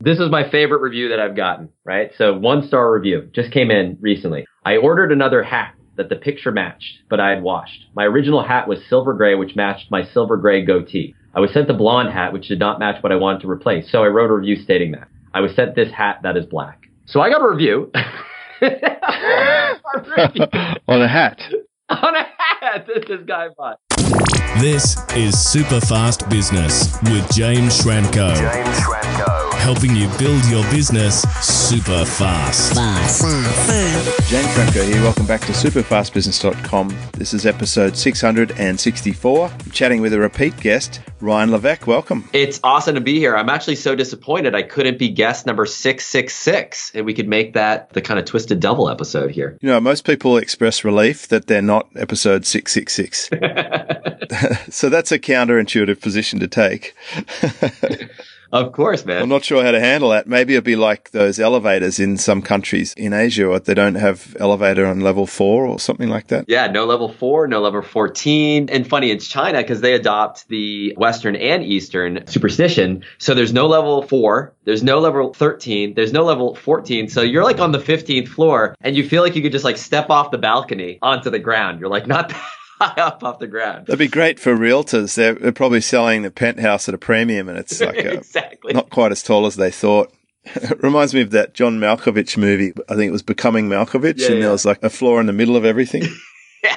This is my favorite review that I've gotten, right? So one star review just came in recently. I ordered another hat that the picture matched, but I had washed. My original hat was silver gray, which matched my silver gray goatee. I was sent the blonde hat, which did not match what I wanted to replace. So I wrote a review stating that. I was sent this hat that is black. So I got a review. On a hat. On a hat that this guy bought. This is Super Fast Business with James Schramko. James Schramko. Helping you build your business super hmm. fast. James Schramko here. Welcome back to superfastbusiness.com. This is episode 664. I'm chatting with a repeat guest, Ryan Levesque. Welcome. It's awesome to be here. I'm actually so disappointed I couldn't be guest number 666 and we could make that the kind of twisted double episode here. You know, most people express relief that they're not episode 666. so that's a counterintuitive position to take. Of course, man. I'm not sure how to handle that. Maybe it'd be like those elevators in some countries in Asia, or they don't have elevator on level four or something like that. Yeah, no level four, no level 14. And funny, it's China because they adopt the Western and Eastern superstition. So there's no level four, there's no level 13, there's no level 14. So you're like on the 15th floor and you feel like you could just like step off the balcony onto the ground. You're like, not that high up off the ground. That'd be great for realtors. They're, they're probably selling the penthouse at a premium, and it's like a, exactly not quite as tall as they thought. It reminds me of that John Malkovich movie. I think it was Becoming Malkovich, Yeah, and yeah. there was like a floor in the middle of everything. yeah,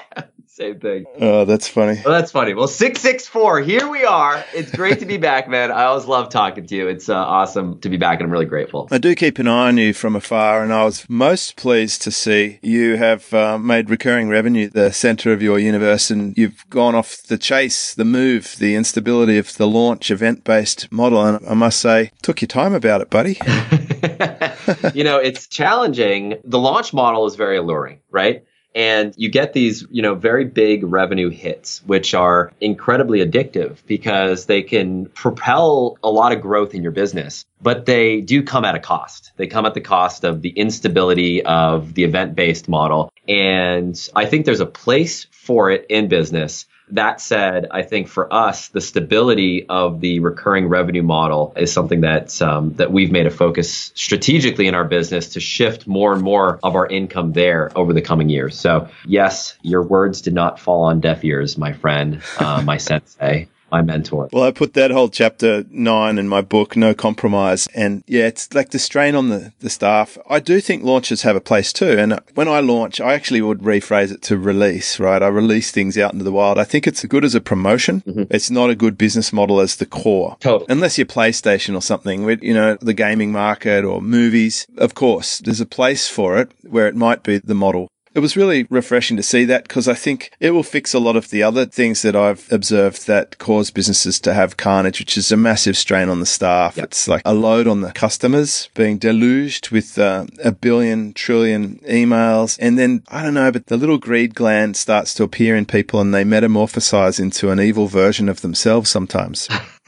same thing. oh, that's funny. Well, that's funny. Well, 664, here we are. It's great to be back, man. I always love talking to you. It's uh, awesome to be back, and I'm really grateful. I do keep an eye on you from afar, and I was most pleased to see you have uh, made recurring revenue the center of your universe, and you've gone off the chase, the move, the instability of the launch event based model. And I must say, took your time about it, buddy. you know, it's challenging. The launch model is very alluring, right? And you get these, you know, very big revenue hits, which are incredibly addictive because they can propel a lot of growth in your business, but they do come at a cost. They come at the cost of the instability of the event based model. And I think there's a place for it in business. That said, I think for us, the stability of the recurring revenue model is something that um, that we've made a focus strategically in our business to shift more and more of our income there over the coming years. So, yes, your words did not fall on deaf ears, my friend, uh, my sensei, my mentor. Well, I put that whole chapter nine in my book, No Compromise. And yeah, it's like the strain on the, the staff. I do think launches have a place too. And when I launch, I actually would rephrase it to release, right? I release things out into the wild. I think it's good as a promotion. Mm-hmm. It's not a good business model as the core. Totally. Unless you're PlayStation or something with, you know, the gaming market or movies. Of course, there's a place for it where it might be the model. It was really refreshing to see that because I think it will fix a lot of the other things that I've observed that cause businesses to have carnage, which is a massive strain on the staff. Yep. It's like a load on the customers being deluged with uh, a billion trillion emails. And then, I don't know, but the little greed gland starts to appear in people and they metamorphosize into an evil version of themselves sometimes.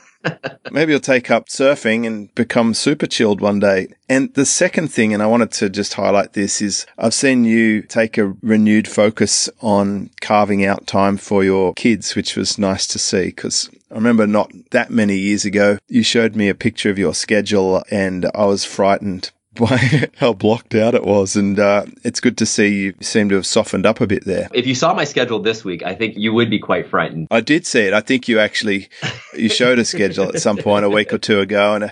Maybe you'll take up surfing and become super chilled one day. And the second thing, and I wanted to just highlight this, is I've seen you take a renewed focus on carving out time for your kids, which was nice to see because I remember not that many years ago, you showed me a picture of your schedule and I was frightened by how blocked out it was. And uh, it's good to see you seem to have softened up a bit there. If you saw my schedule this week, I think you would be quite frightened. I did see it. I think you actually you showed a schedule at some point a week or two ago, and uh,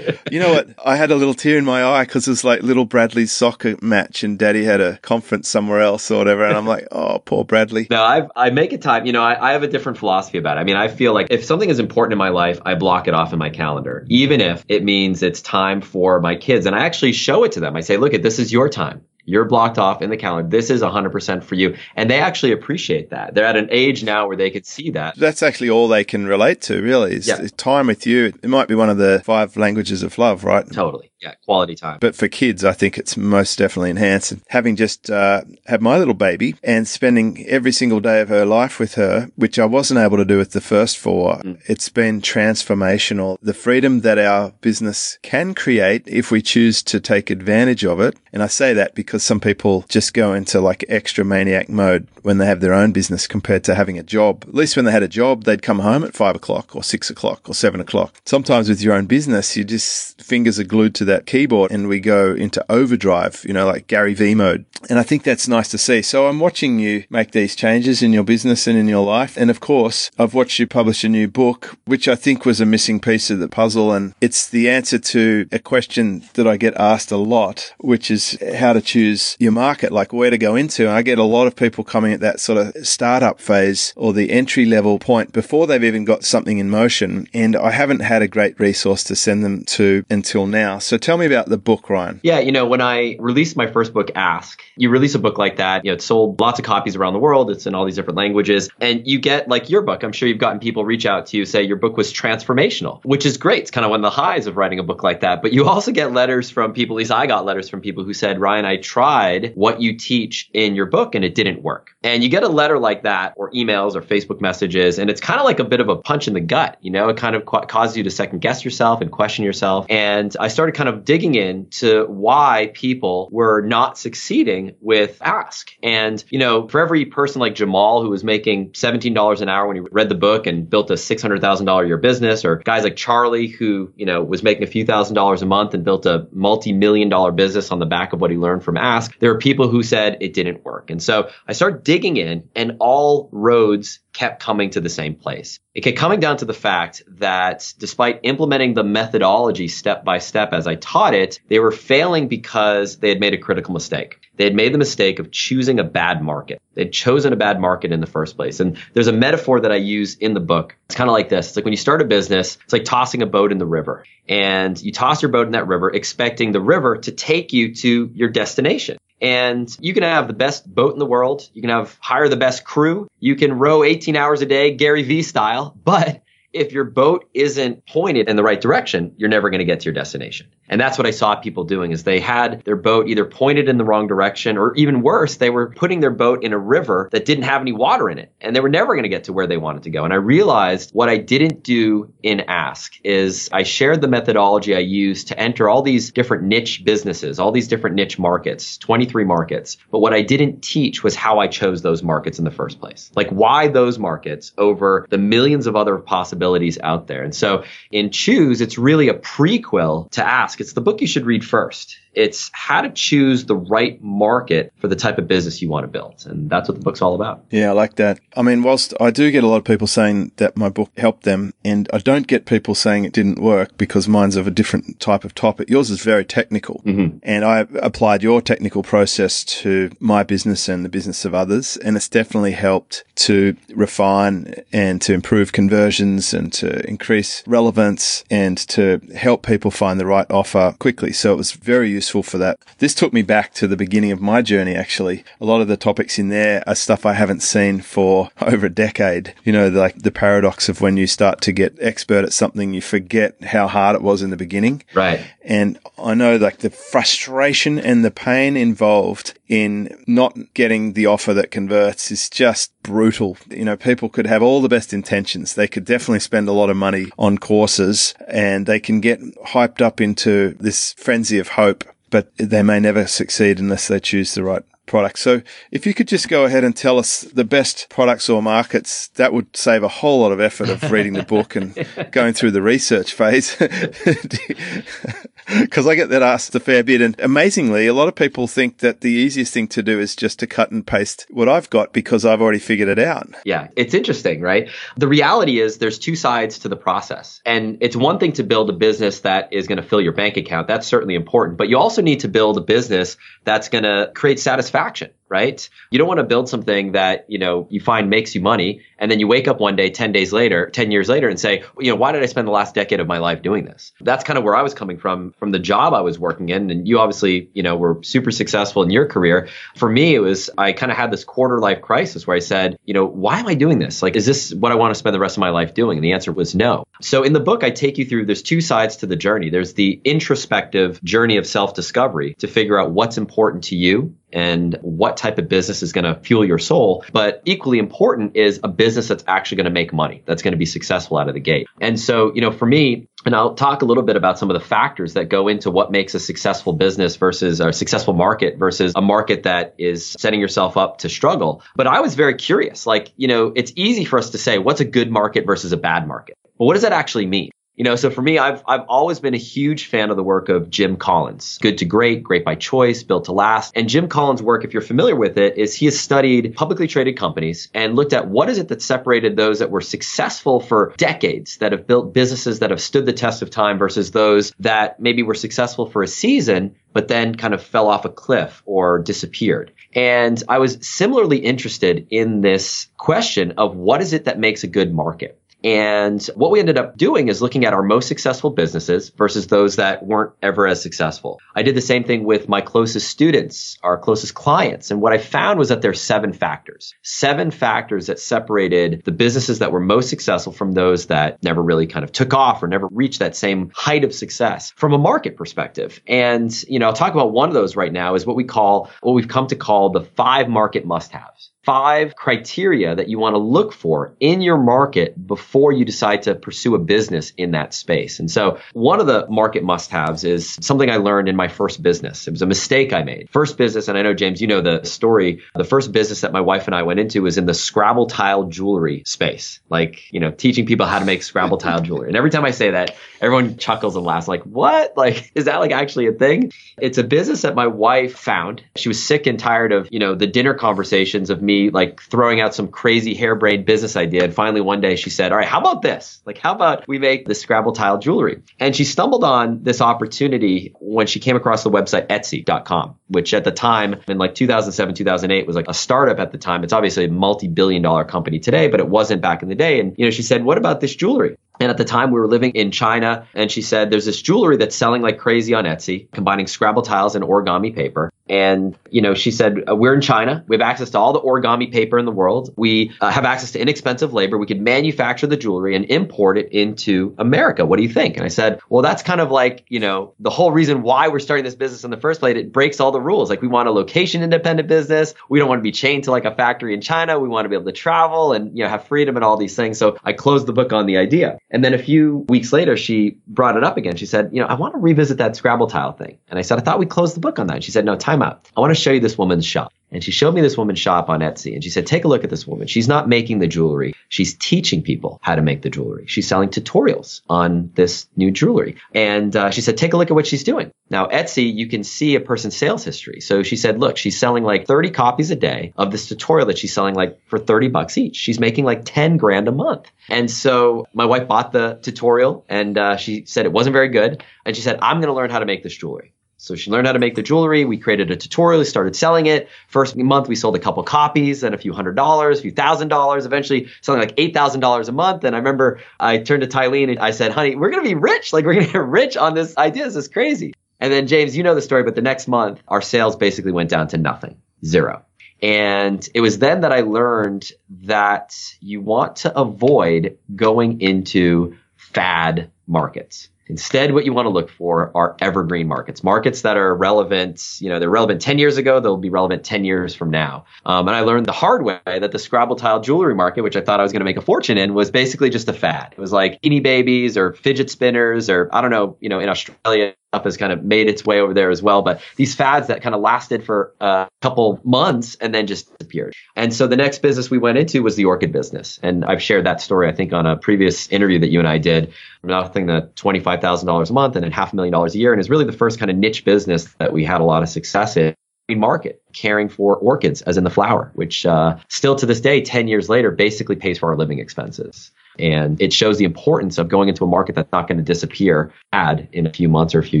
you know what? I had a little tear in my eye because it was like little Bradley's soccer match, and Daddy had a conference somewhere else or whatever, and I'm like, oh, poor Bradley. No, I I make a time. You know, I, I have a different philosophy about it. I mean, I feel like if something is important in my life, I block it off in my calendar, even if it means it's time for my kids. And I actually show it to them. I say, look, at this is your time. You're blocked off in the calendar. This is 100% for you. And they actually appreciate that. They're at an age now where they could see that. That's actually all they can relate to, really. Is Yeah. time with you. It might be one of the five languages of love, right? Totally. Yeah. Quality time. But for kids, I think it's most definitely enhanced. Having just uh, had my little baby and spending every single day of her life with her, which I wasn't able to do with the first four, it's been transformational. The freedom that our business can create if we choose to take advantage of it. And I say that because because some people just go into like extra maniac mode when they have their own business compared to having a job. At least when they had a job, they'd come home at five o'clock or six o'clock or seven o'clock. Sometimes with your own business, you just fingers are glued to that keyboard and we go into overdrive, you know, like Gary V mode. And I think that's nice to see. So I'm watching you make these changes in your business and in your life. And of course, I've watched you publish a new book, which I think was a missing piece of the puzzle. And it's the answer to a question that I get asked a lot, which is how to choose your market, like where to go into. And I get a lot of people coming at that sort of startup phase or the entry level point before they've even got something in motion. And I haven't had a great resource to send them to until now. So tell me about the book, Ryan. Yeah, you know, when I released my first book, Ask, you release a book like that, you know, it sold lots of copies around the world. It's in all these different languages. And you get like your book. I'm sure you've gotten people reach out to you say your book was transformational, which is great. It's kind of one of the highs of writing a book like that. But you also get letters from people, at least I got letters from people who said, Ryan, I tried what you teach in your book and it didn't work. And you get a letter like that or emails or Facebook messages, and it's kind of like a bit of a punch in the gut. You know, it kind of causes you to second guess yourself and question yourself. And I started kind of digging into why people were not succeeding with Ask. And, you know, for every person like Jamal who was making $17 an hour when he read the book and built a $600,000 a year business, or guys like Charlie who, you know, was making a few thousand dollars a month and built a multi million dollar business on the back of what he learned from Ask, there are people who said it didn't work. And so I started digging in, and all roads kept coming to the same place. It kept coming down to the fact that despite implementing the methodology step by step as I taught it, they were failing because they had made a critical mistake. They had made the mistake of choosing a bad market. They'd chosen a bad market in the first place. And there's a metaphor that I use in the book. It's kind of like this. It's like when you start a business, it's like tossing a boat in the river. And you toss your boat in that river, expecting the river to take you to your destination. And you can have the best boat in the world. You can have hire the best crew. You can row 18 hours a day, Gary V style. But if your boat isn't pointed in the right direction, you're never going to get to your destination. And that's what I saw people doing is they had their boat either pointed in the wrong direction or even worse, they were putting their boat in a river that didn't have any water in it and they were never going to get to where they wanted to go. And I realized what I didn't do in Ask is I shared the methodology I used to enter all these different niche businesses, all these different niche markets, 23 markets. But what I didn't teach was how I chose those markets in the first place. Like why those markets over the millions of other possibilities out there. And so in Choose, it's really a prequel to Ask it's the book you should read first. It's how to choose the right market for the type of business you want to build. And that's what the book's all about. Yeah, I like that. I mean, whilst I do get a lot of people saying that my book helped them, and I don't get people saying it didn't work because mine's of a different type of topic. Yours is very technical. Mm-hmm. And I applied your technical process to my business and the business of others. And it's definitely helped to refine and to improve conversions and to increase relevance and to help people find the right offer quickly. So it was very useful useful for that. This took me back to the beginning of my journey, actually. A lot of the topics in there are stuff I haven't seen for over a decade. You know, like the paradox of when you start to get expert at something, you forget how hard it was in the beginning. Right. And I know like the frustration and the pain involved in not getting the offer that converts is just brutal. You know, people could have all the best intentions. They could definitely spend a lot of money on courses and they can get hyped up into this frenzy of hope but they may never succeed unless they choose the right product. So if you could just go ahead and tell us the best products or markets, that would save a whole lot of effort of reading the book and going through the research phase. Because I get that asked a fair bit. And amazingly, a lot of people think that the easiest thing to do is just to cut and paste what I've got because I've already figured it out. Yeah, it's interesting, right? The reality is there's two sides to the process. And it's one thing to build a business that is going to fill your bank account. That's certainly important. But you also need to build a business that's going to create satisfaction right? You don't want to build something that, you know, you find makes you money and then you wake up one day 10 days later, 10 years later and say, you know, why did I spend the last decade of my life doing this? That's kind of where I was coming from from the job I was working in and you obviously, you know, were super successful in your career. For me, it was I kind of had this quarter life crisis where I said, you know, why am I doing this? Like is this what I want to spend the rest of my life doing? And the answer was no. So in the book, I take you through, there's two sides to the journey. There's the introspective journey of self discovery to figure out what's important to you and what type of business is going to fuel your soul. But equally important is a business that's actually going to make money, that's going to be successful out of the gate. And so, you know, for me, and I'll talk a little bit about some of the factors that go into what makes a successful business versus a successful market versus a market that is setting yourself up to struggle. But I was very curious. Like, you know, it's easy for us to say what's a good market versus a bad market. What does that actually mean? You know, so for me, I've I've always been a huge fan of the work of Jim Collins. Good to great, great by choice, built to last. And Jim Collins' work, if you're familiar with it, is he has studied publicly traded companies and looked at what is it that separated those that were successful for decades, that have built businesses that have stood the test of time versus those that maybe were successful for a season, but then kind of fell off a cliff or disappeared. And I was similarly interested in this question of what is it that makes a good market? And what we ended up doing is looking at our most successful businesses versus those that weren't ever as successful. I did the same thing with my closest students, our closest clients. And what I found was that there's seven factors, seven factors that separated the businesses that were most successful from those that never really kind of took off or never reached that same height of success from a market perspective. And, you know, I'll talk about one of those right now is what we call, what we've come to call the five market must haves five criteria that you want to look for in your market before you decide to pursue a business in that space. And so one of the market must haves is something I learned in my first business. It was a mistake I made. First business, and I know, James, you know the story. The first business that my wife and I went into was in the Scrabble tile jewelry space, like, you know, teaching people how to make Scrabble tile jewelry. And every time I say that, everyone chuckles and laughs like, what? Like, is that like actually a thing? It's a business that my wife found. She was sick and tired of, you know, the dinner conversations of me like throwing out some crazy harebrained business idea. And finally one day she said, all right, how about this? Like, how about we make the Scrabble tile jewelry? And she stumbled on this opportunity when she came across the website Etsy.com, which at the time in like 2007, 2008 was like a startup at the time. It's obviously a multi-billion dollar company today, but it wasn't back in the day. And, you know, she said, what about this jewelry? And at the time, we were living in China, and she said, There's this jewelry that's selling like crazy on Etsy, combining Scrabble tiles and origami paper. And, you know, she said, uh, We're in China. We have access to all the origami paper in the world. We uh, have access to inexpensive labor. We could manufacture the jewelry and import it into America. What do you think? And I said, Well, that's kind of like, you know, the whole reason why we're starting this business in the first place. It breaks all the rules. Like, we want a location independent business. We don't want to be chained to like a factory in China. We want to be able to travel and, you know, have freedom and all these things. So I closed the book on the idea. And then a few weeks later, she brought it up again. She said, you know, I want to revisit that Scrabble tile thing. And I said, I thought we closed the book on that. And she said, no, time out. I want to show you this woman's shop. And she showed me this woman's shop on Etsy. And she said, take a look at this woman. She's not making the jewelry. She's teaching people how to make the jewelry. She's selling tutorials on this new jewelry. And uh, she said, take a look at what she's doing. Now, Etsy, you can see a person's sales history. So she said, look, she's selling like 30 copies a day of this tutorial that she's selling like for 30 bucks each. She's making like 10 grand a month. And so my wife bought the tutorial and uh, she said it wasn't very good. And she said, I'm going to learn how to make this jewelry. So she learned how to make the jewelry. We created a tutorial, we started selling it. First month, we sold a couple copies and a few hundred dollars, a few thousand dollars, eventually selling like $8,000 a month. And I remember I turned to Tylene and I said, honey, we're going to be rich. Like we're going to get rich on this idea. This is crazy. And then James, you know the story, but the next month, our sales basically went down to nothing, zero. And it was then that I learned that you want to avoid going into fad markets. Instead, what you want to look for are evergreen markets, markets that are relevant. You know, they're relevant 10 years ago, they'll be relevant 10 years from now. Um, and I learned the hard way that the Scrabble tile jewelry market, which I thought I was going to make a fortune in, was basically just a fad. It was like beanie babies or fidget spinners or I don't know, you know, in Australia, has kind of made its way over there as well. But these fads that kind of lasted for a couple months and then just disappeared. And so the next business we went into was the orchid business. And I've shared that story, I think, on a previous interview that you and I did. I'm nothing that $25,000 a month and then half a million dollars a year. And it's really the first kind of niche business that we had a lot of success in market caring for orchids as in the flower which uh, still to this day 10 years later basically pays for our living expenses and it shows the importance of going into a market that's not going to disappear ad in a few months or a few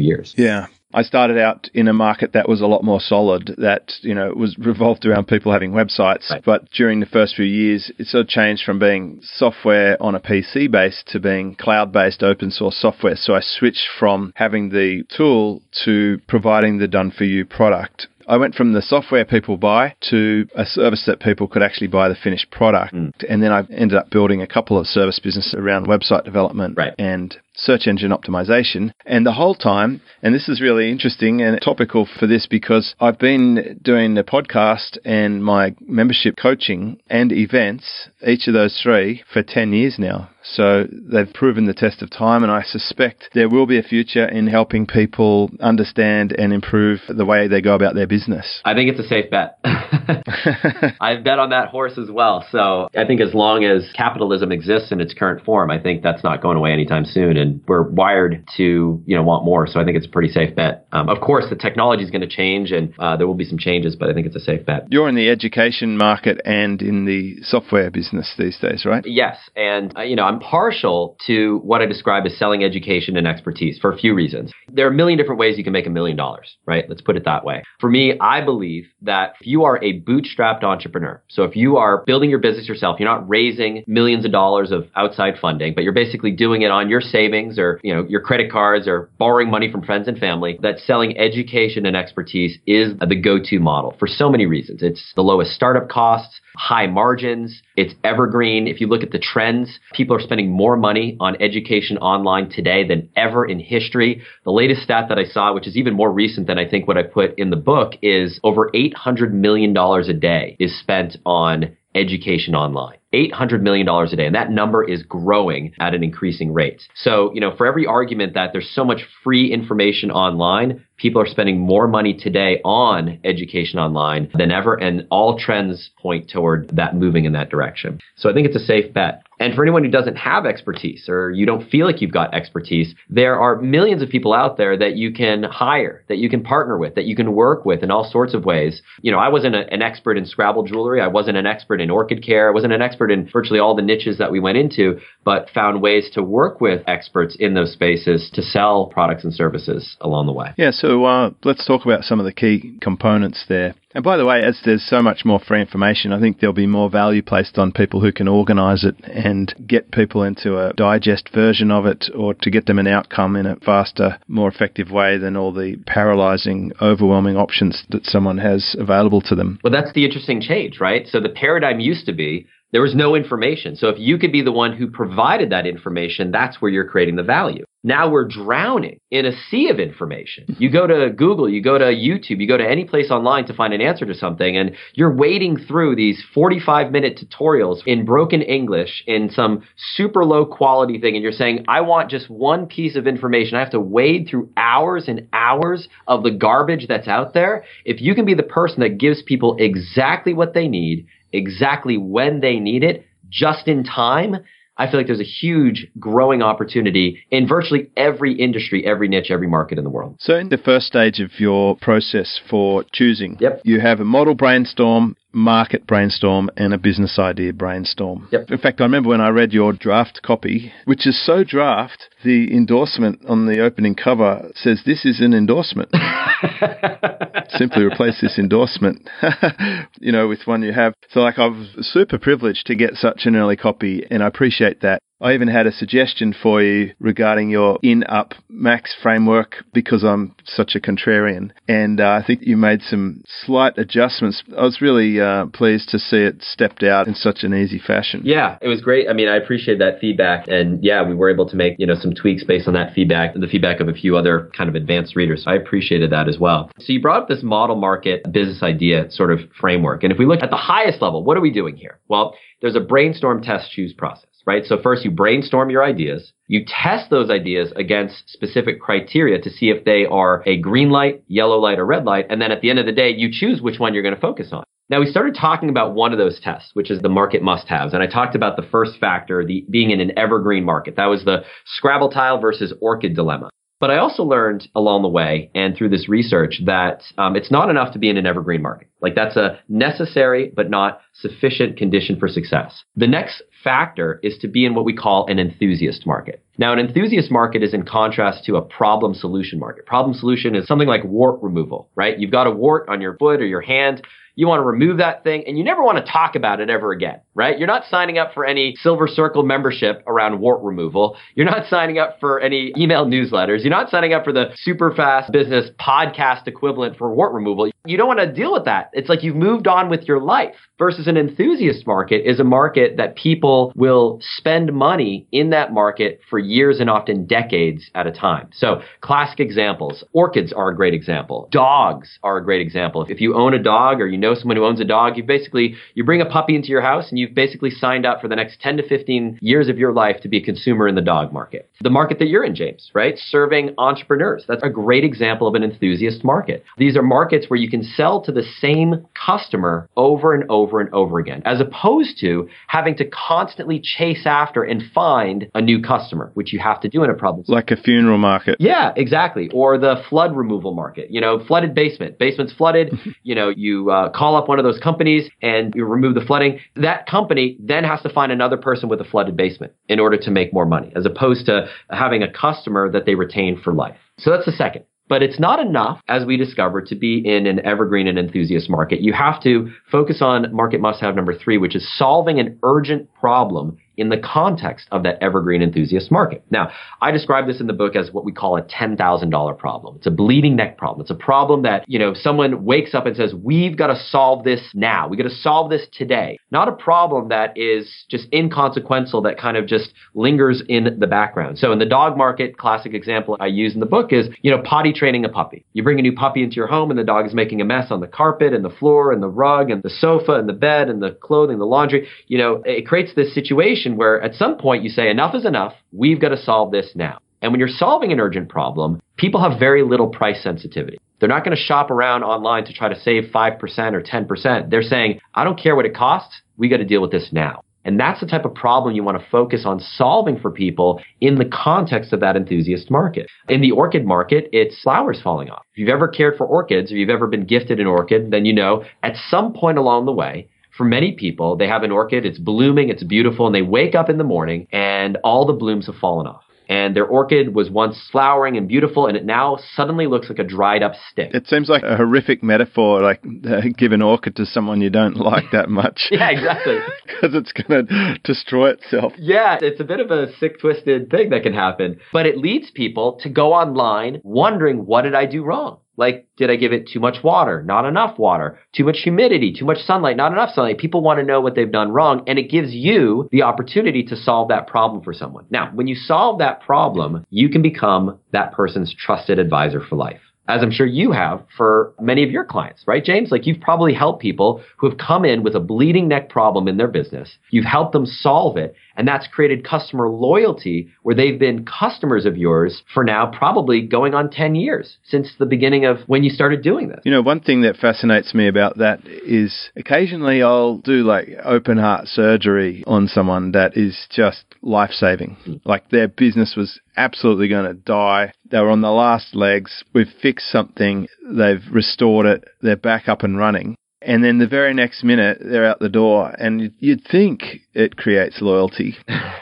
years. Yeah. I started out in a market that was a lot more solid, that, you know, was revolved around people having websites. Right. But during the first few years, it sort of changed from being software on a PC base to being cloud based open source software. So I switched from having the tool to providing the done for you product. I went from the software people buy to a service that people could actually buy the finished product. Mm. And then I ended up building a couple of service businesses around website development Right. and search engine optimization. And the whole time, and this is really interesting and topical for this because I've been doing the podcast and my membership coaching and events, each of those three, for 10 years now. So they've proven the test of time, and I suspect there will be a future in helping people understand and improve the way they go about their business. I think it's a safe bet. I've bet on that horse as well. So I think as long as capitalism exists in its current form, I think that's not going away anytime soon. And we're wired to, you know, want more. So I think it's a pretty safe bet. Um, of course, the technology is going to change and uh, there will be some changes, but I think it's a safe bet. You're in the education market and in the software business these days, right? Yes, and uh, you know I'm partial to what I describe as selling education and expertise for a few reasons. There are a million different ways you can make a million dollars, right? Let's put it that way. For me, I believe that if you are a bootstrapped entrepreneur, so if you are building your business yourself, you're not raising millions of dollars of outside funding, but you're basically doing it on your savings or you know your credit cards or borrowing money from friends and family. That selling education and expertise is the go-to model for so many reasons. It's the lowest startup costs high margins. It's evergreen. If you look at the trends, people are spending more money on education online today than ever in history. The latest stat that I saw, which is even more recent than I think what I put in the book, is over $800 million a day is spent on education online. $800 million a day. And that number is growing at an increasing rate. So, you know, for every argument that there's so much free information online, people are spending more money today on education online than ever. And all trends point toward that moving in that direction. So I think it's a safe bet. And for anyone who doesn't have expertise or you don't feel like you've got expertise, there are millions of people out there that you can hire, that you can partner with, that you can work with in all sorts of ways. You know, I wasn't a, an expert in Scrabble jewelry. I wasn't an expert in orchid care. I wasn't an expert in virtually all the niches that we went into, but found ways to work with experts in those spaces to sell products and services along the way. Yeah, so uh, let's talk about some of the key components there. And by the way, as there's so much more free information, I think there'll be more value placed on people who can organize it and get people into a digest version of it or to get them an outcome in a faster, more effective way than all the paralyzing, overwhelming options that someone has available to them. Well, that's the interesting change, right? So the paradigm used to be there was no information. So if you could be the one who provided that information, that's where you're creating the value. Now we're drowning in a sea of information. You go to Google, you go to YouTube, you go to any place online to find an answer to something, and you're wading through these 45 minute tutorials in broken English in some super low quality thing, and you're saying, I want just one piece of information. I have to wade through hours and hours of the garbage that's out there. If you can be the person that gives people exactly what they need, exactly when they need it, just in time, I feel like there's a huge growing opportunity in virtually every industry, every niche, every market in the world. So, in the first stage of your process for choosing, Yep. you have a model brainstorm, market brainstorm, and a business idea brainstorm. Yep. In fact, I remember when I read your draft copy, which is so draft, the endorsement on the opening cover says this is an endorsement. Simply replace this endorsement, you know, with one you have. So, like, I was super privileged to get such an early copy, and I appreciate that. I even had a suggestion for you regarding your in up max framework because I'm such a contrarian. And uh, I think you made some slight adjustments. I was really uh, pleased to see it stepped out in such an easy fashion. Yeah, it was great. I mean, I appreciate that feedback. And yeah, we were able to make, you know, some tweaks based on that feedback and the feedback of a few other kind of advanced readers. I appreciated that as well. So you brought up this model market business idea sort of framework. And if we look at the highest level, what are we doing here? Well, there's a brainstorm test choose process right? So first you brainstorm your ideas. You test those ideas against specific criteria to see if they are a green light, yellow light, or red light. And then at the end of the day, you choose which one you're going to focus on. Now we started talking about one of those tests, which is the market must-haves, and I talked about the first factor, the being in an evergreen market. That was the Scrabble tile versus orchid dilemma. But I also learned along the way and through this research that um, it's not enough to be in an evergreen market. Like that's a necessary but not sufficient condition for success. The next factor is to be in what we call an enthusiast market. Now, an enthusiast market is in contrast to a problem solution market. Problem solution is something like wart removal, right? You've got a wart on your foot or your hand. You want to remove that thing and you never want to talk about it ever again, right? You're not signing up for any silver circle membership around wart removal. You're not signing up for any email newsletters. You're not signing up for the super fast business podcast equivalent for wart removal. You don't want to deal with that. It's like you've moved on with your life versus an enthusiast market is a market that people will spend money in that market for years and often decades at a time. So classic examples, orchids are a great example. Dogs are a great example. If you own a dog or you know someone who owns a dog, you basically, you bring a puppy into your house and you've basically signed up for the next 10 to 15 years of your life to be a consumer in the dog market. The market that you're in, James, right? Serving entrepreneurs. That's a great example of an enthusiast market. These are markets where you can sell to the same customer over and over and over again, as opposed to having to constantly chase after and find a new customer, which you have to do in a problem. Like a funeral market. Yeah, exactly. Or the flood removal market. You know, flooded basement. Basement's flooded. you know, you uh, call up one of those companies and you remove the flooding. That company then has to find another person with a flooded basement in order to make more money, as opposed to having a customer that they retain for life. So that's the second. But it's not enough, as we discovered, to be in an evergreen and enthusiast market. You have to focus on market must have number three, which is solving an urgent problem in the context of that evergreen enthusiast market. Now, I describe this in the book as what we call a $10,000 problem. It's a bleeding neck problem. It's a problem that, you know, someone wakes up and says, we've got to solve this now. We got to solve this today. Not a problem that is just inconsequential that kind of just lingers in the background. So in the dog market, classic example I use in the book is, you know, potty training a puppy. You bring a new puppy into your home and the dog is making a mess on the carpet and the floor and the rug and the sofa and the bed and the clothing, the laundry. You know, it creates this situation where at some point you say, enough is enough. We've got to solve this now. And when you're solving an urgent problem, people have very little price sensitivity. They're not going to shop around online to try to save 5% or 10%. They're saying, I don't care what it costs. We got to deal with this now. And that's the type of problem you want to focus on solving for people in the context of that enthusiast market. In the orchid market, it's flowers falling off. If you've ever cared for orchids, if you've ever been gifted an orchid, then you know at some point along the way, for many people, they have an orchid, it's blooming, it's beautiful, and they wake up in the morning and all the blooms have fallen off. And their orchid was once flowering and beautiful, and it now suddenly looks like a dried up stick. It seems like a horrific metaphor, like uh, give an orchid to someone you don't like that much. yeah, exactly. Because it's going to destroy itself. Yeah, it's a bit of a sick, twisted thing that can happen. But it leads people to go online wondering, what did I do wrong? Like, did I give it too much water? Not enough water. Too much humidity? Too much sunlight? Not enough sunlight. People want to know what they've done wrong, and it gives you the opportunity to solve that problem for someone. Now, when you solve that problem, you can become that person's trusted advisor for life as I'm sure you have for many of your clients, right, James? Like you've probably helped people who have come in with a bleeding neck problem in their business. You've helped them solve it. And that's created customer loyalty where they've been customers of yours for now probably going on 10 years since the beginning of when you started doing this. You know, one thing that fascinates me about that is occasionally I'll do like open heart surgery on someone that is just life saving. Hmm. Like their business was absolutely going to die. They were on the last legs. We've fixed something. They've restored it. They're back up and running. And then the very next minute, they're out the door. And you'd think it creates loyalty.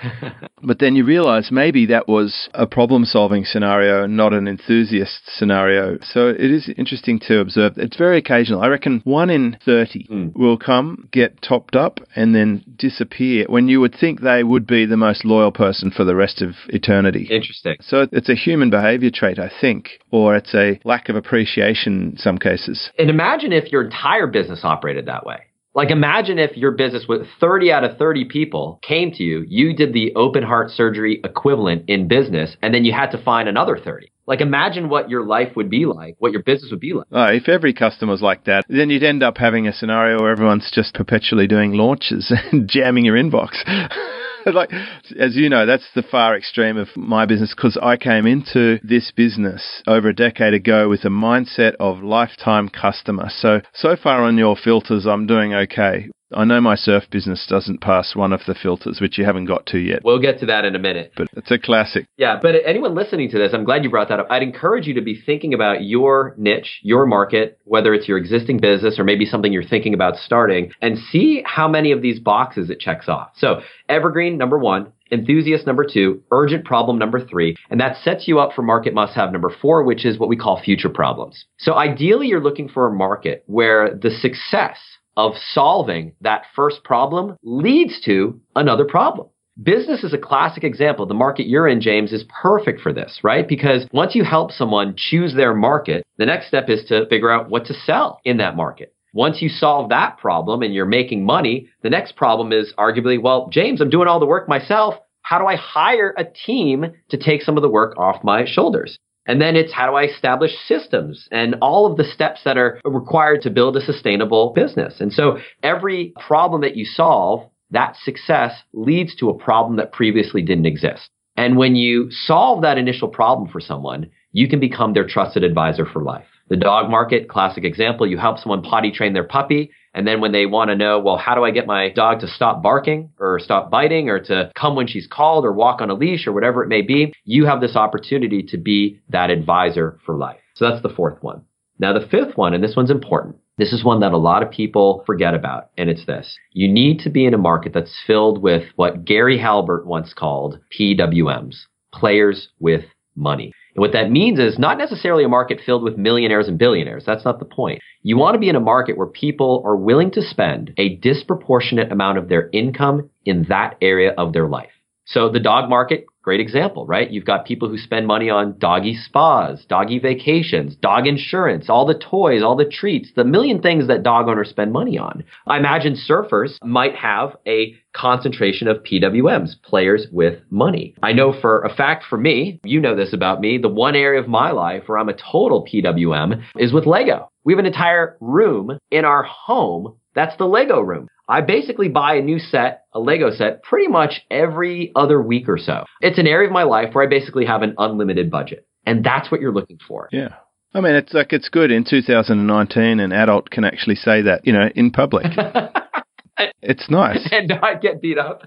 but then you realize maybe that was a problem solving scenario, not an enthusiast scenario. So it is interesting to observe. It's very occasional. I reckon one in 30 mm. will come, get topped up, and then disappear when you would think they would be the most loyal person for the rest of eternity. Interesting. So it's a human behavior trait, I think, or it's a lack of appreciation in some cases. And imagine if your entire business operated that way. Like imagine if your business with 30 out of 30 people came to you, you did the open heart surgery equivalent in business, and then you had to find another 30. Like imagine what your life would be like, what your business would be like. If every customer was like that, then you'd end up having a scenario where everyone's just perpetually doing launches and jamming your inbox. like, as you know, that's the far extreme of my business because I came into this business over a decade ago with a mindset of lifetime customer. So, so far on your filters, I'm doing okay. I know my surf business doesn't pass one of the filters, which you haven't got to yet. We'll get to that in a minute. But it's a classic. Yeah, but anyone listening to this, I'm glad you brought that up. I'd encourage you to be thinking about your niche, your market, whether it's your existing business or maybe something you're thinking about starting, and see how many of these boxes it checks off. So, evergreen, number one. Enthusiast number two, urgent problem number three, and that sets you up for market must have number four, which is what we call future problems. So ideally, you're looking for a market where the success of solving that first problem leads to another problem. Business is a classic example. The market you're in, James, is perfect for this, right? Because once you help someone choose their market, the next step is to figure out what to sell in that market. Once you solve that problem and you're making money, the next problem is arguably, well, James, I'm doing all the work myself. How do I hire a team to take some of the work off my shoulders? And then it's how do I establish systems and all of the steps that are required to build a sustainable business. And so every problem that you solve, that success leads to a problem that previously didn't exist. And when you solve that initial problem for someone, you can become their trusted advisor for life. The dog market, classic example, you help someone potty train their puppy. And then when they want to know, well, how do I get my dog to stop barking or stop biting or to come when she's called or walk on a leash or whatever it may be, you have this opportunity to be that advisor for life. So that's the fourth one. Now, the fifth one, and this one's important. This is one that a lot of people forget about, and it's this. You need to be in a market that's filled with what Gary Halbert once called PWMs, players with money. And what that means is not necessarily a market filled with millionaires and billionaires. That's not the point. You want to be in a market where people are willing to spend a disproportionate amount of their income in that area of their life. So the dog market Great example, right? You've got people who spend money on doggy spas, doggy vacations, dog insurance, all the toys, all the treats, the million things that dog owners spend money on. I imagine surfers might have a concentration of PWMs, players with money. I know for a fact for me, you know this about me, the one area of my life where I'm a total PWM is with Lego. We have an entire room in our home that's the Lego room. I basically buy a new set, a Lego set, pretty much every other week or so. It's an area of my life where I basically have an unlimited budget. And that's what you're looking for. Yeah. I mean, it's like it's good in 2019 an adult can actually say that, you know, in public. It's nice. and not get beat up.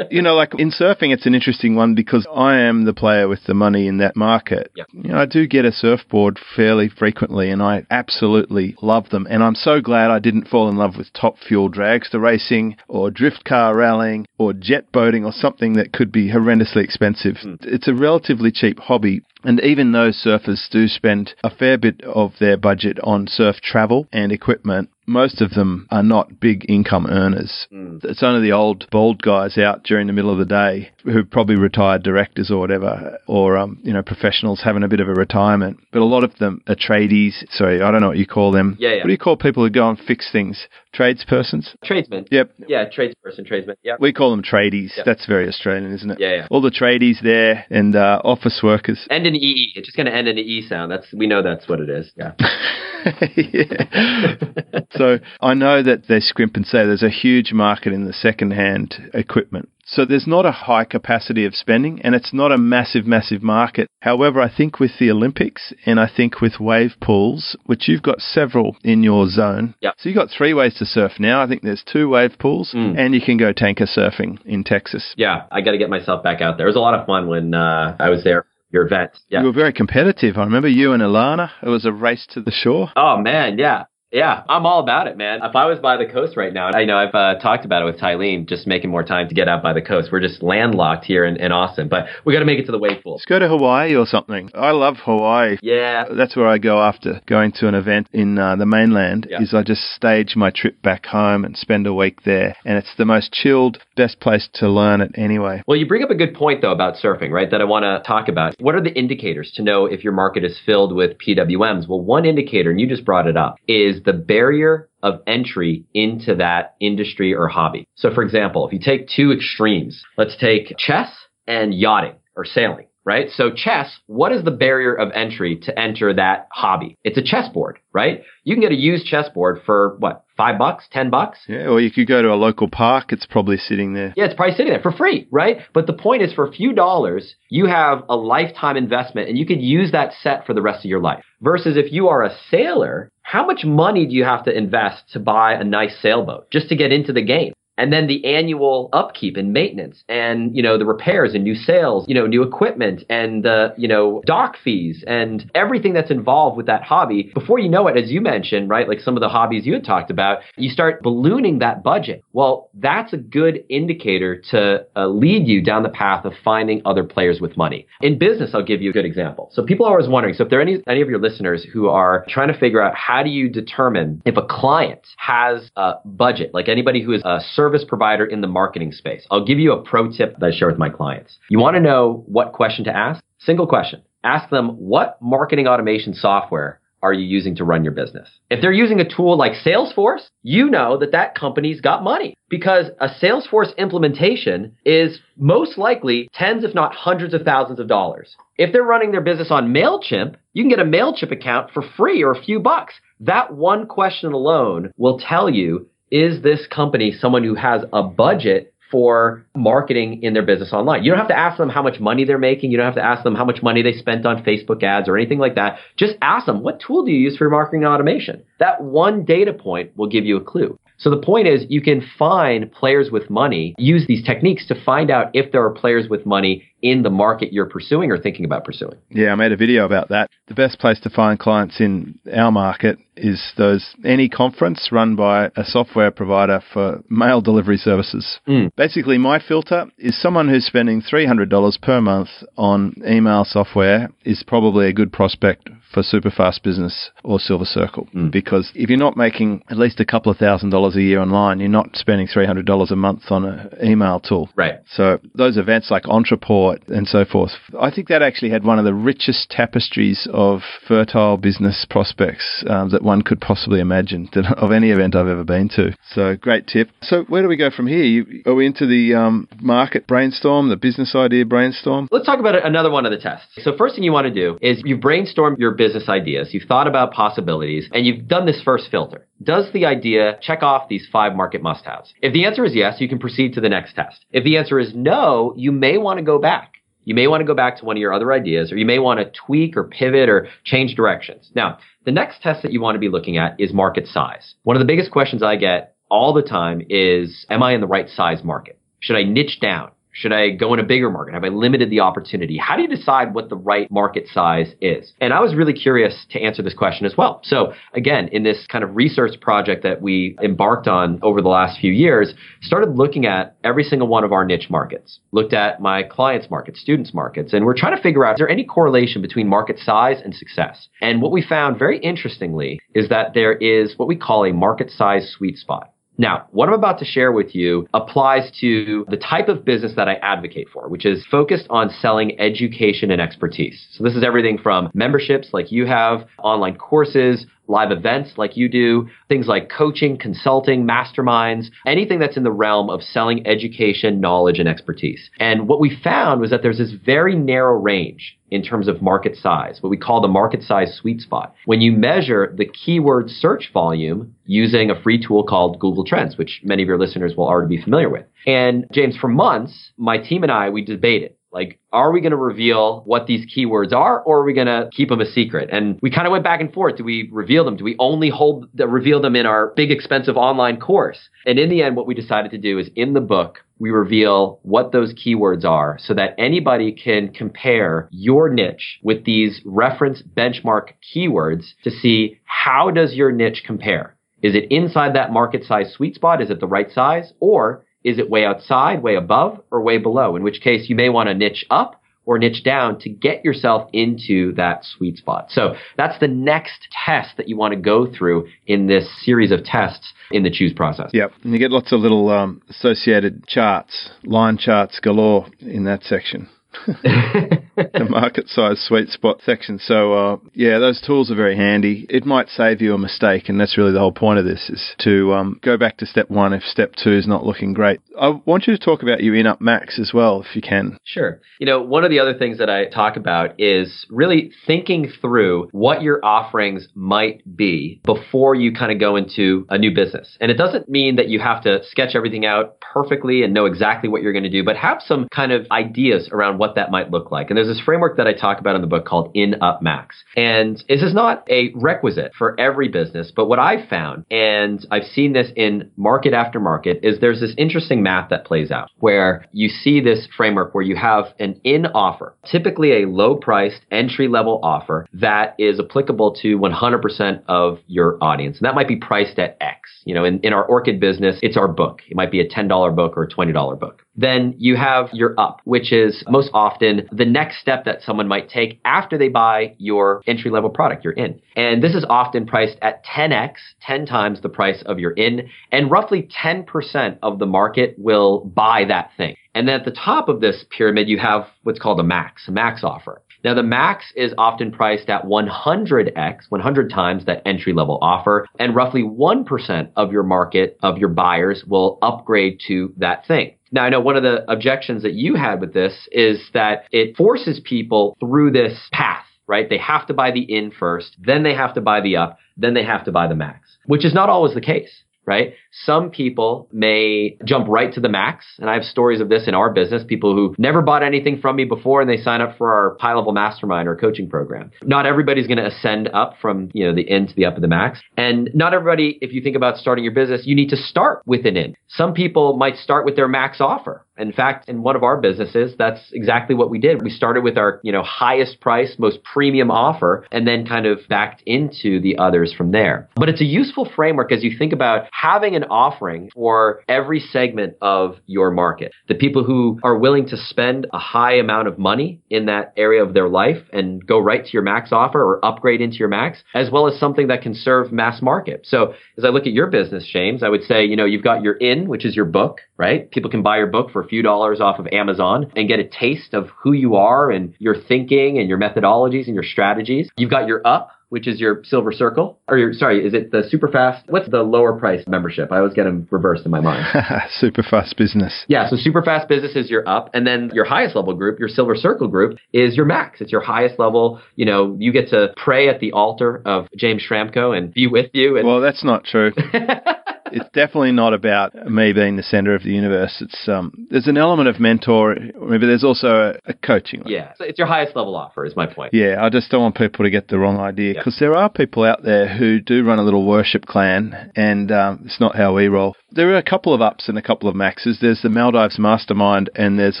you know, like in surfing, it's an interesting one because I am the player with the money in that market. Yep. You know, I do get a surfboard fairly frequently and I absolutely love them. And I'm so glad I didn't fall in love with top fuel dragster racing or drift car rallying or jet boating or something that could be horrendously expensive. Mm. It's a relatively cheap hobby and even though surfers do spend a fair bit of their budget on surf travel and equipment, most of them are not big income earners. Mm. It's only the old bald guys out during the middle of the day who probably retired directors or whatever, or um, you know professionals having a bit of a retirement. But a lot of them are tradies. Sorry, I don't know what you call them. Yeah, yeah. What do you call people who go and fix things? Tradespersons. Tradesmen. Yep. Yeah, tradesperson, tradesman. Yeah. We call them tradies. Yep. That's very Australian, isn't it? Yeah, yeah. All the tradies there and uh, office workers. End in ee. It's just going to end in an e sound. That's we know that's what it is. Yeah. so I know that they scrimp and say there's a huge market in the second-hand equipment. So there's not a high capacity of spending and it's not a massive, massive market. However, I think with the Olympics and I think with wave pools, which you've got several in your zone. Yep. So you've got three ways to surf now. I think there's two wave pools mm. and you can go tanker surfing in Texas. Yeah, I got to get myself back out there. It was a lot of fun when uh, I was there your event. Yeah. You were very competitive. I remember you and Alana. It was a race to the shore. Oh man, yeah. Yeah, I'm all about it, man. If I was by the coast right now, I know I've uh, talked about it with Tylene, just making more time to get out by the coast. We're just landlocked here in, in Austin, but we got to make it to the wave pool. Let's go to Hawaii or something. I love Hawaii. Yeah, that's where I go after going to an event in uh, the mainland. Yeah. Is I just stage my trip back home and spend a week there, and it's the most chilled, best place to learn it anyway. Well, you bring up a good point though about surfing, right? That I want to talk about. What are the indicators to know if your market is filled with PWMs? Well, one indicator, and you just brought it up, is the barrier of entry into that industry or hobby. So for example, if you take two extremes, let's take chess and yachting or sailing right? So chess, what is the barrier of entry to enter that hobby? It's a chessboard, right? You can get a used chessboard for what, five bucks, ten bucks? Yeah, or you could go to a local park. It's probably sitting there. Yeah, it's probably sitting there for free, right? But the point is, for a few dollars, you have a lifetime investment, and you could use that set for the rest of your life. Versus if you are a sailor, how much money do you have to invest to buy a nice sailboat just to get into the game? And then the annual upkeep and maintenance and you know the repairs and new sails you know new equipment and the you know dock fees and everything that's involved with that hobby. Before you know it as you mentioned right like some of the hobbies you had talked about you start ballooning that budget. Well that's a good indicator to uh, lead you down the path of finding other players with money. In business i'll give you a good example. So people are always wondering so if there are any any of your listeners who are trying to figure out how do you determine if a client has a budget like anybody who is a service provider in the marketing space. I'll give you a pro tip that I share with my clients. You want to know what question to ask? Single question. Ask them what marketing automation software are you using to run your business? If they're using a tool like Salesforce, you know that that company's got money because a Salesforce implementation is most likely tens, if not hundreds of thousands of dollars. If they're running their business on MailChimp, you can get a MailChimp account for free or a few bucks. That one question alone will tell you, is this company someone who has a budget for marketing in their business online. You don't have to ask them how much money they're making. You don't have to ask them how much money they spent on Facebook ads or anything like that. Just ask them, what tool do you use for marketing automation? That one data point will give you a clue. So the point is you can find players with money, use these techniques to find out if there are players with money in the market you're pursuing or thinking about pursuing. Yeah, I made a video about that. The best place to find clients in our market is those any conference run by a software provider for mail delivery services. Mm. Basically, my filter is someone who's spending $300 per month on email software is probably a good prospect for Superfast Business or Silver Circle. Mm. Because if you're not making at least a couple of thousand dollars a year online, you're not spending $300 a month on an email tool. Right. So those events like Entreport and so forth, I think that actually had one of the richest tapestries of fertile business prospects um, that one could possibly imagine of any event I've ever been to. So great tip. So where do we go from here? You, are we into the um, market brainstorm, the business idea brainstorm? Let's talk about another one of the tests. So first thing you want to do is you brainstorm your business ideas, you've thought about possibilities, and you've done this first filter. Does the idea check off these five market must haves? If the answer is yes, you can proceed to the next test. If the answer is no, you may want to go back. You may want to go back to one of your other ideas, or you may want to tweak or pivot or change directions. Now, the next test that you want to be looking at is market size. One of the biggest questions I get all the time is, am I in the right size market? Should I niche down? Should I go in a bigger market? Have I limited the opportunity? How do you decide what the right market size is? And I was really curious to answer this question as well. So again, in this kind of research project that we embarked on over the last few years, started looking at every single one of our niche markets, looked at my clients' markets, students' markets, and we're trying to figure out, is there any correlation between market size and success? And what we found very interestingly is that there is what we call a market size sweet spot. Now, what I'm about to share with you applies to the type of business that I advocate for, which is focused on selling education and expertise. So this is everything from memberships like you have, online courses, live events like you do, things like coaching, consulting, masterminds, anything that's in the realm of selling education, knowledge, and expertise. And what we found was that there's this very narrow range in terms of market size, what we call the market size sweet spot. When you measure the keyword search volume using a free tool called Google Trends, which many of your listeners will already be familiar with. And James, for months, my team and I, we debated like, are we going to reveal what these keywords are or are we going to keep them a secret? And we kind of went back and forth. Do we reveal them? Do we only hold the, reveal them in our big expensive online course? And in the end, what we decided to do is in the book, we reveal what those keywords are so that anybody can compare your niche with these reference benchmark keywords to see how does your niche compare? Is it inside that market size sweet spot? Is it the right size? Or is it way outside, way above, or way below? In which case you may want to niche up or niche down to get yourself into that sweet spot. So that's the next test that you want to go through in this series of tests in the choose process. Yep. And you get lots of little um, associated charts, line charts galore in that section. the market size sweet spot section. So uh, yeah, those tools are very handy. It might save you a mistake, and that's really the whole point of this: is to um, go back to step one if step two is not looking great. I want you to talk about your in-up max as well, if you can. Sure. You know, one of the other things that I talk about is really thinking through what your offerings might be before you kind of go into a new business. And it doesn't mean that you have to sketch everything out perfectly and know exactly what you're going to do, but have some kind of ideas around what that might look like. And there's this framework that I talk about in the book called In Up Max. And this is not a requisite for every business, but what I've found, and I've seen this in market after market, is there's this interesting math that plays out where you see this framework where you have an in offer, typically a low priced entry level offer that is applicable to 100% of your audience. And that might be priced at X. You know, in, in our Orchid business, it's our book. It might be a $10 book or a $20 book. Then you have your up, which is most often the next step that someone might take after they buy your entry level product, your in. And this is often priced at 10x, 10 times the price of your in, and roughly 10% of the market will buy that thing. And then at the top of this pyramid, you have what's called a max, a max offer. Now the max is often priced at 100x, 100 times that entry level offer, and roughly 1% of your market of your buyers will upgrade to that thing. Now, I know one of the objections that you had with this is that it forces people through this path, right? They have to buy the in first, then they have to buy the up, then they have to buy the max, which is not always the case right? Some people may jump right to the max. And I have stories of this in our business, people who never bought anything from me before and they sign up for our high level mastermind or coaching program. Not everybody's going to ascend up from, you know, the in to the up of the max. And not everybody, if you think about starting your business, you need to start with an in. Some people might start with their max offer. In fact, in one of our businesses, that's exactly what we did. We started with our, you know, highest price, most premium offer, and then kind of backed into the others from there. But it's a useful framework as you think about having an offering for every segment of your market. The people who are willing to spend a high amount of money in that area of their life and go right to your max offer or upgrade into your max, as well as something that can serve mass market. So as I look at your business, James, I would say, you know, you've got your in, which is your book, right? People can buy your book for a few dollars off of Amazon and get a taste of who you are and your thinking and your methodologies and your strategies. You've got your up, which is your silver circle, or your, sorry, is it the super fast? What's the lower price membership? I always get them reversed in my mind. super fast business. Yeah, so super fast business is your up, and then your highest level group, your silver circle group, is your max. It's your highest level. You know, you get to pray at the altar of James Schramko and be with you. And- well, that's not true. it's definitely not about me being the center of the universe. It's um, there's an element of mentor, maybe there's also a, a coaching. Yeah, so it's your highest level offer, is my point. Yeah, I just don't want people to get the wrong idea because there are people out there who do run a little worship clan, and um, it's not how we roll. There are a couple of ups and a couple of maxes. There's the Maldives Mastermind, and there's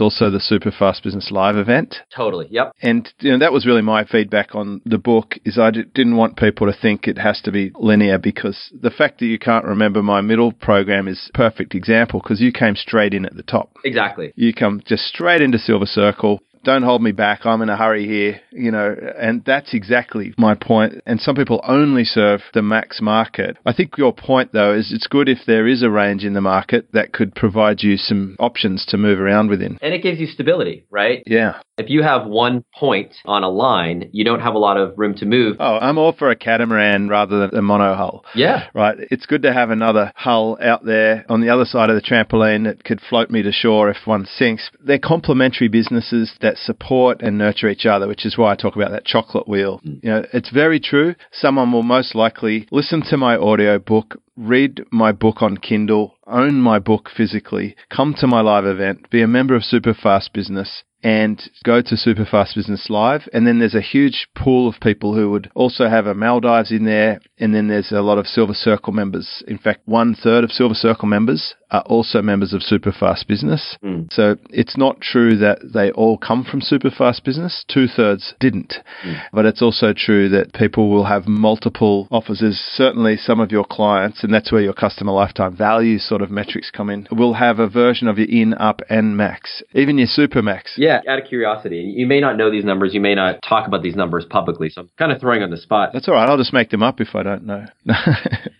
also the Super Fast Business Live event. Totally. Yep. And you know that was really my feedback on the book. Is I d- didn't want people to think it has to be linear because the fact that you can't remember my middle program is perfect example because you came straight in at the top. Exactly. You come just straight into Silver Circle don't hold me back. I'm in a hurry here, you know, and that's exactly my point. And some people only serve the max market. I think your point though is it's good if there is a range in the market that could provide you some options to move around within. And it gives you stability, right? Yeah. If you have one point on a line, you don't have a lot of room to move. Oh, I'm all for a catamaran rather than a mono hull. Yeah. Right. It's good to have another hull out there on the other side of the trampoline that could float me to shore if one sinks. They're complementary businesses that support and nurture each other, which is why I talk about that chocolate wheel. Mm. You know, it's very true. Someone will most likely listen to my audio book, read my book on Kindle, own my book physically, come to my live event, be a member of Superfast Business, and go to Superfast Business Live. And then there's a huge pool of people who would also have a Maldives in there. And then there's a lot of Silver Circle members. In fact, one third of Silver Circle members are also members of Superfast Business. Mm. So it's not true that they all come from Superfast Business. Two thirds didn't. Mm. But it's also true that people will have multiple offices. Certainly some of your clients, and that's where your customer lifetime value sort of metrics come in, will have a version of your in, up, and max, even your super max. Yeah, out of curiosity, you may not know these numbers. You may not talk about these numbers publicly. So I'm kind of throwing on the spot. That's all right. I'll just make them up if I don't know.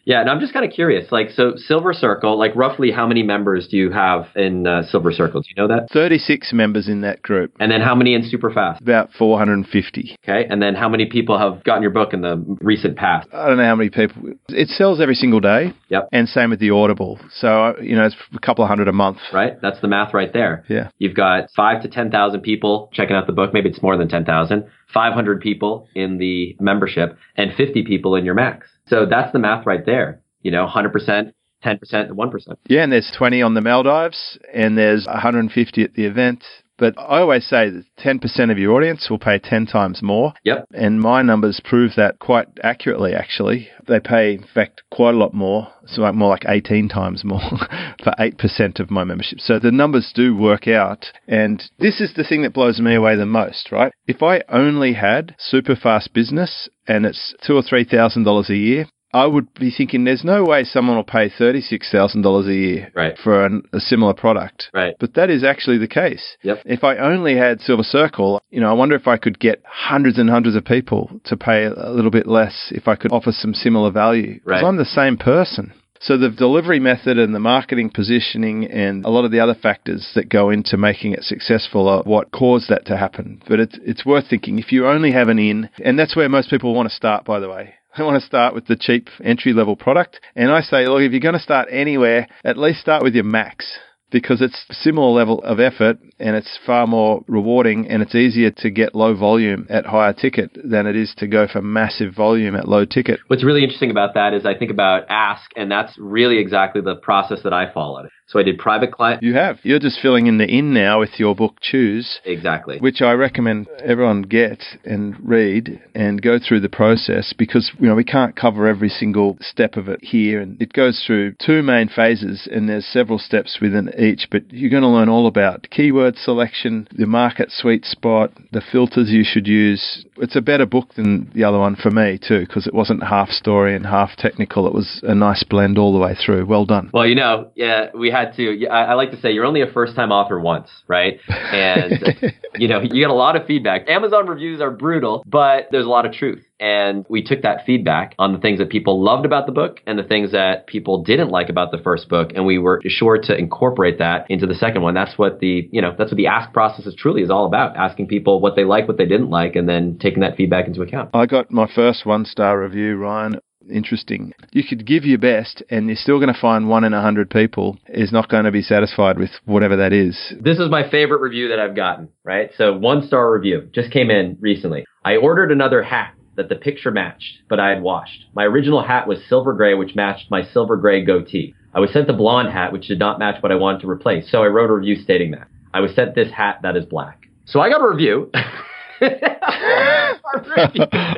yeah, and I'm just kind of curious. Like, so Silver Circle, like roughly how many members do you have in uh, Silver Circle? Do you know that? 36 members in that group. And then how many in Superfast? About 450. Okay. And then how many people have gotten your book in the recent past? I don't know how many people. It sells every single day. Yep. And same with the Audible. So, you know, it's a couple of hundred a month. Right. That's the math right there. Yeah. You've got five to 10,000 people checking out the book. Maybe it's more than 10,000. 500 people in the membership and 50 people in your max. So that's the math right there. You know, 100%, 10%, and 1%. Yeah, and there's 20 on the Maldives and there's 150 at the event. But I always say that 10% of your audience will pay 10 times more. Yep. And my numbers prove that quite accurately, actually. They pay, in fact, quite a lot more. So like more like 18 times more for 8% of my membership. So the numbers do work out. And this is the thing that blows me away the most, right? If I only had super fast business and it's two or three thousand dollars a year, I would be thinking there's no way someone will pay $36,000 a year Right. for an, a similar product. Right. But that is actually the case. Yep. If I only had Silver Circle, you know, I wonder if I could get hundreds and hundreds of people to pay a little bit less if I could offer some similar value. Because Right. I'm the same person. So the delivery method and the marketing positioning and a lot of the other factors that go into making it successful are what caused that to happen. But it's it's worth thinking if you only have an in, and that's where most people want to start. By the way, they want to start with the cheap entry level product. And I say, look, if you're going to start anywhere, at least start with your max because it's a similar level of effort and it's far more rewarding and it's easier to get low volume at higher ticket than it is to go for massive volume at low ticket. What's really interesting about that is I think about ask, and that's really exactly the process that I followed. So I did private client. You have. You're just filling in the in now with your book Choose, Exactly. which I recommend everyone get and read and go through the process because you know we can't cover every single step of it here and it goes through two main phases and there's several steps within each but you're going to learn all about keyword selection, the market sweet spot, the filters you should use. It's a better book than the other one for me too because it wasn't half story and half technical. It was a nice blend all the way through. Well done. Well, you know, yeah, we had to. I, I like to say you're only a first time author once, right? And you know, you get a lot of feedback. Amazon reviews are brutal, but there's a lot of truth. And we took that feedback on the things that people loved about the book and the things that people didn't like about the first book, and we were sure to incorporate that into the second one. That's what the you know that's what the ask process is truly is all about: asking people what they like, what they didn't like, and then taking that feedback into account. I got my first one star review, Ryan. Interesting. You could give your best, and you're still going to find one in a hundred people is not going to be satisfied with whatever that is. This is my favorite review that I've gotten, right? So one star review just came in recently. I ordered another hat that the picture matched, but I had washed. My original hat was silver gray, which matched my silver gray goatee. I was sent the blonde hat, which did not match what I wanted to replace. So I wrote a review stating that. I was sent this hat that is black. So I got a review.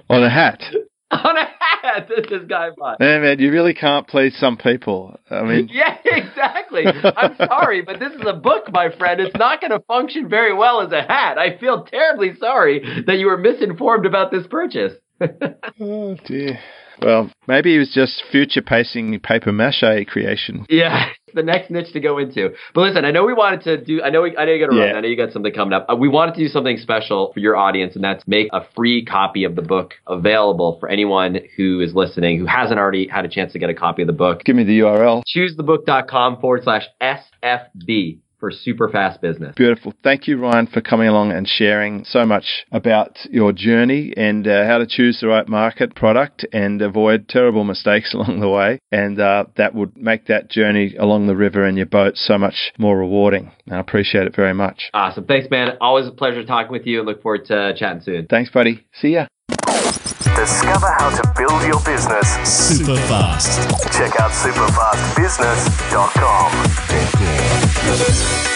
On a hat. on a hat that this guy bought. Man, man, you really can't please some people. I mean, Yeah, exactly. I'm sorry, but this is a book, my friend. It's not going to function very well as a hat. I feel terribly sorry that you were misinformed about this purchase. Oh dear. Well, maybe it was just future pacing paper mache creation. Yeah, the next niche to go into. But listen, I know we wanted to do. I know. We, I know you got to run. I know you got something coming up. Uh, we wanted to do something special for your audience, and that's make a free copy of the book available for anyone who is listening who hasn't already had a chance to get a copy of the book. Give me the URL. Choosethebook.com forward slash SFB for super fast business. Beautiful. Thank you, Ryan, for coming along and sharing so much about your journey and uh, how to choose the right market product and avoid terrible mistakes along the way. And uh, that would make that journey along the river in your boat so much more rewarding. I appreciate it very much. Awesome. Thanks, man. Always a pleasure talking with you and look forward to chatting soon. Thanks, buddy. See ya. Discover how to build your business. Super fast. Check out superfastbusiness.com. Thank you.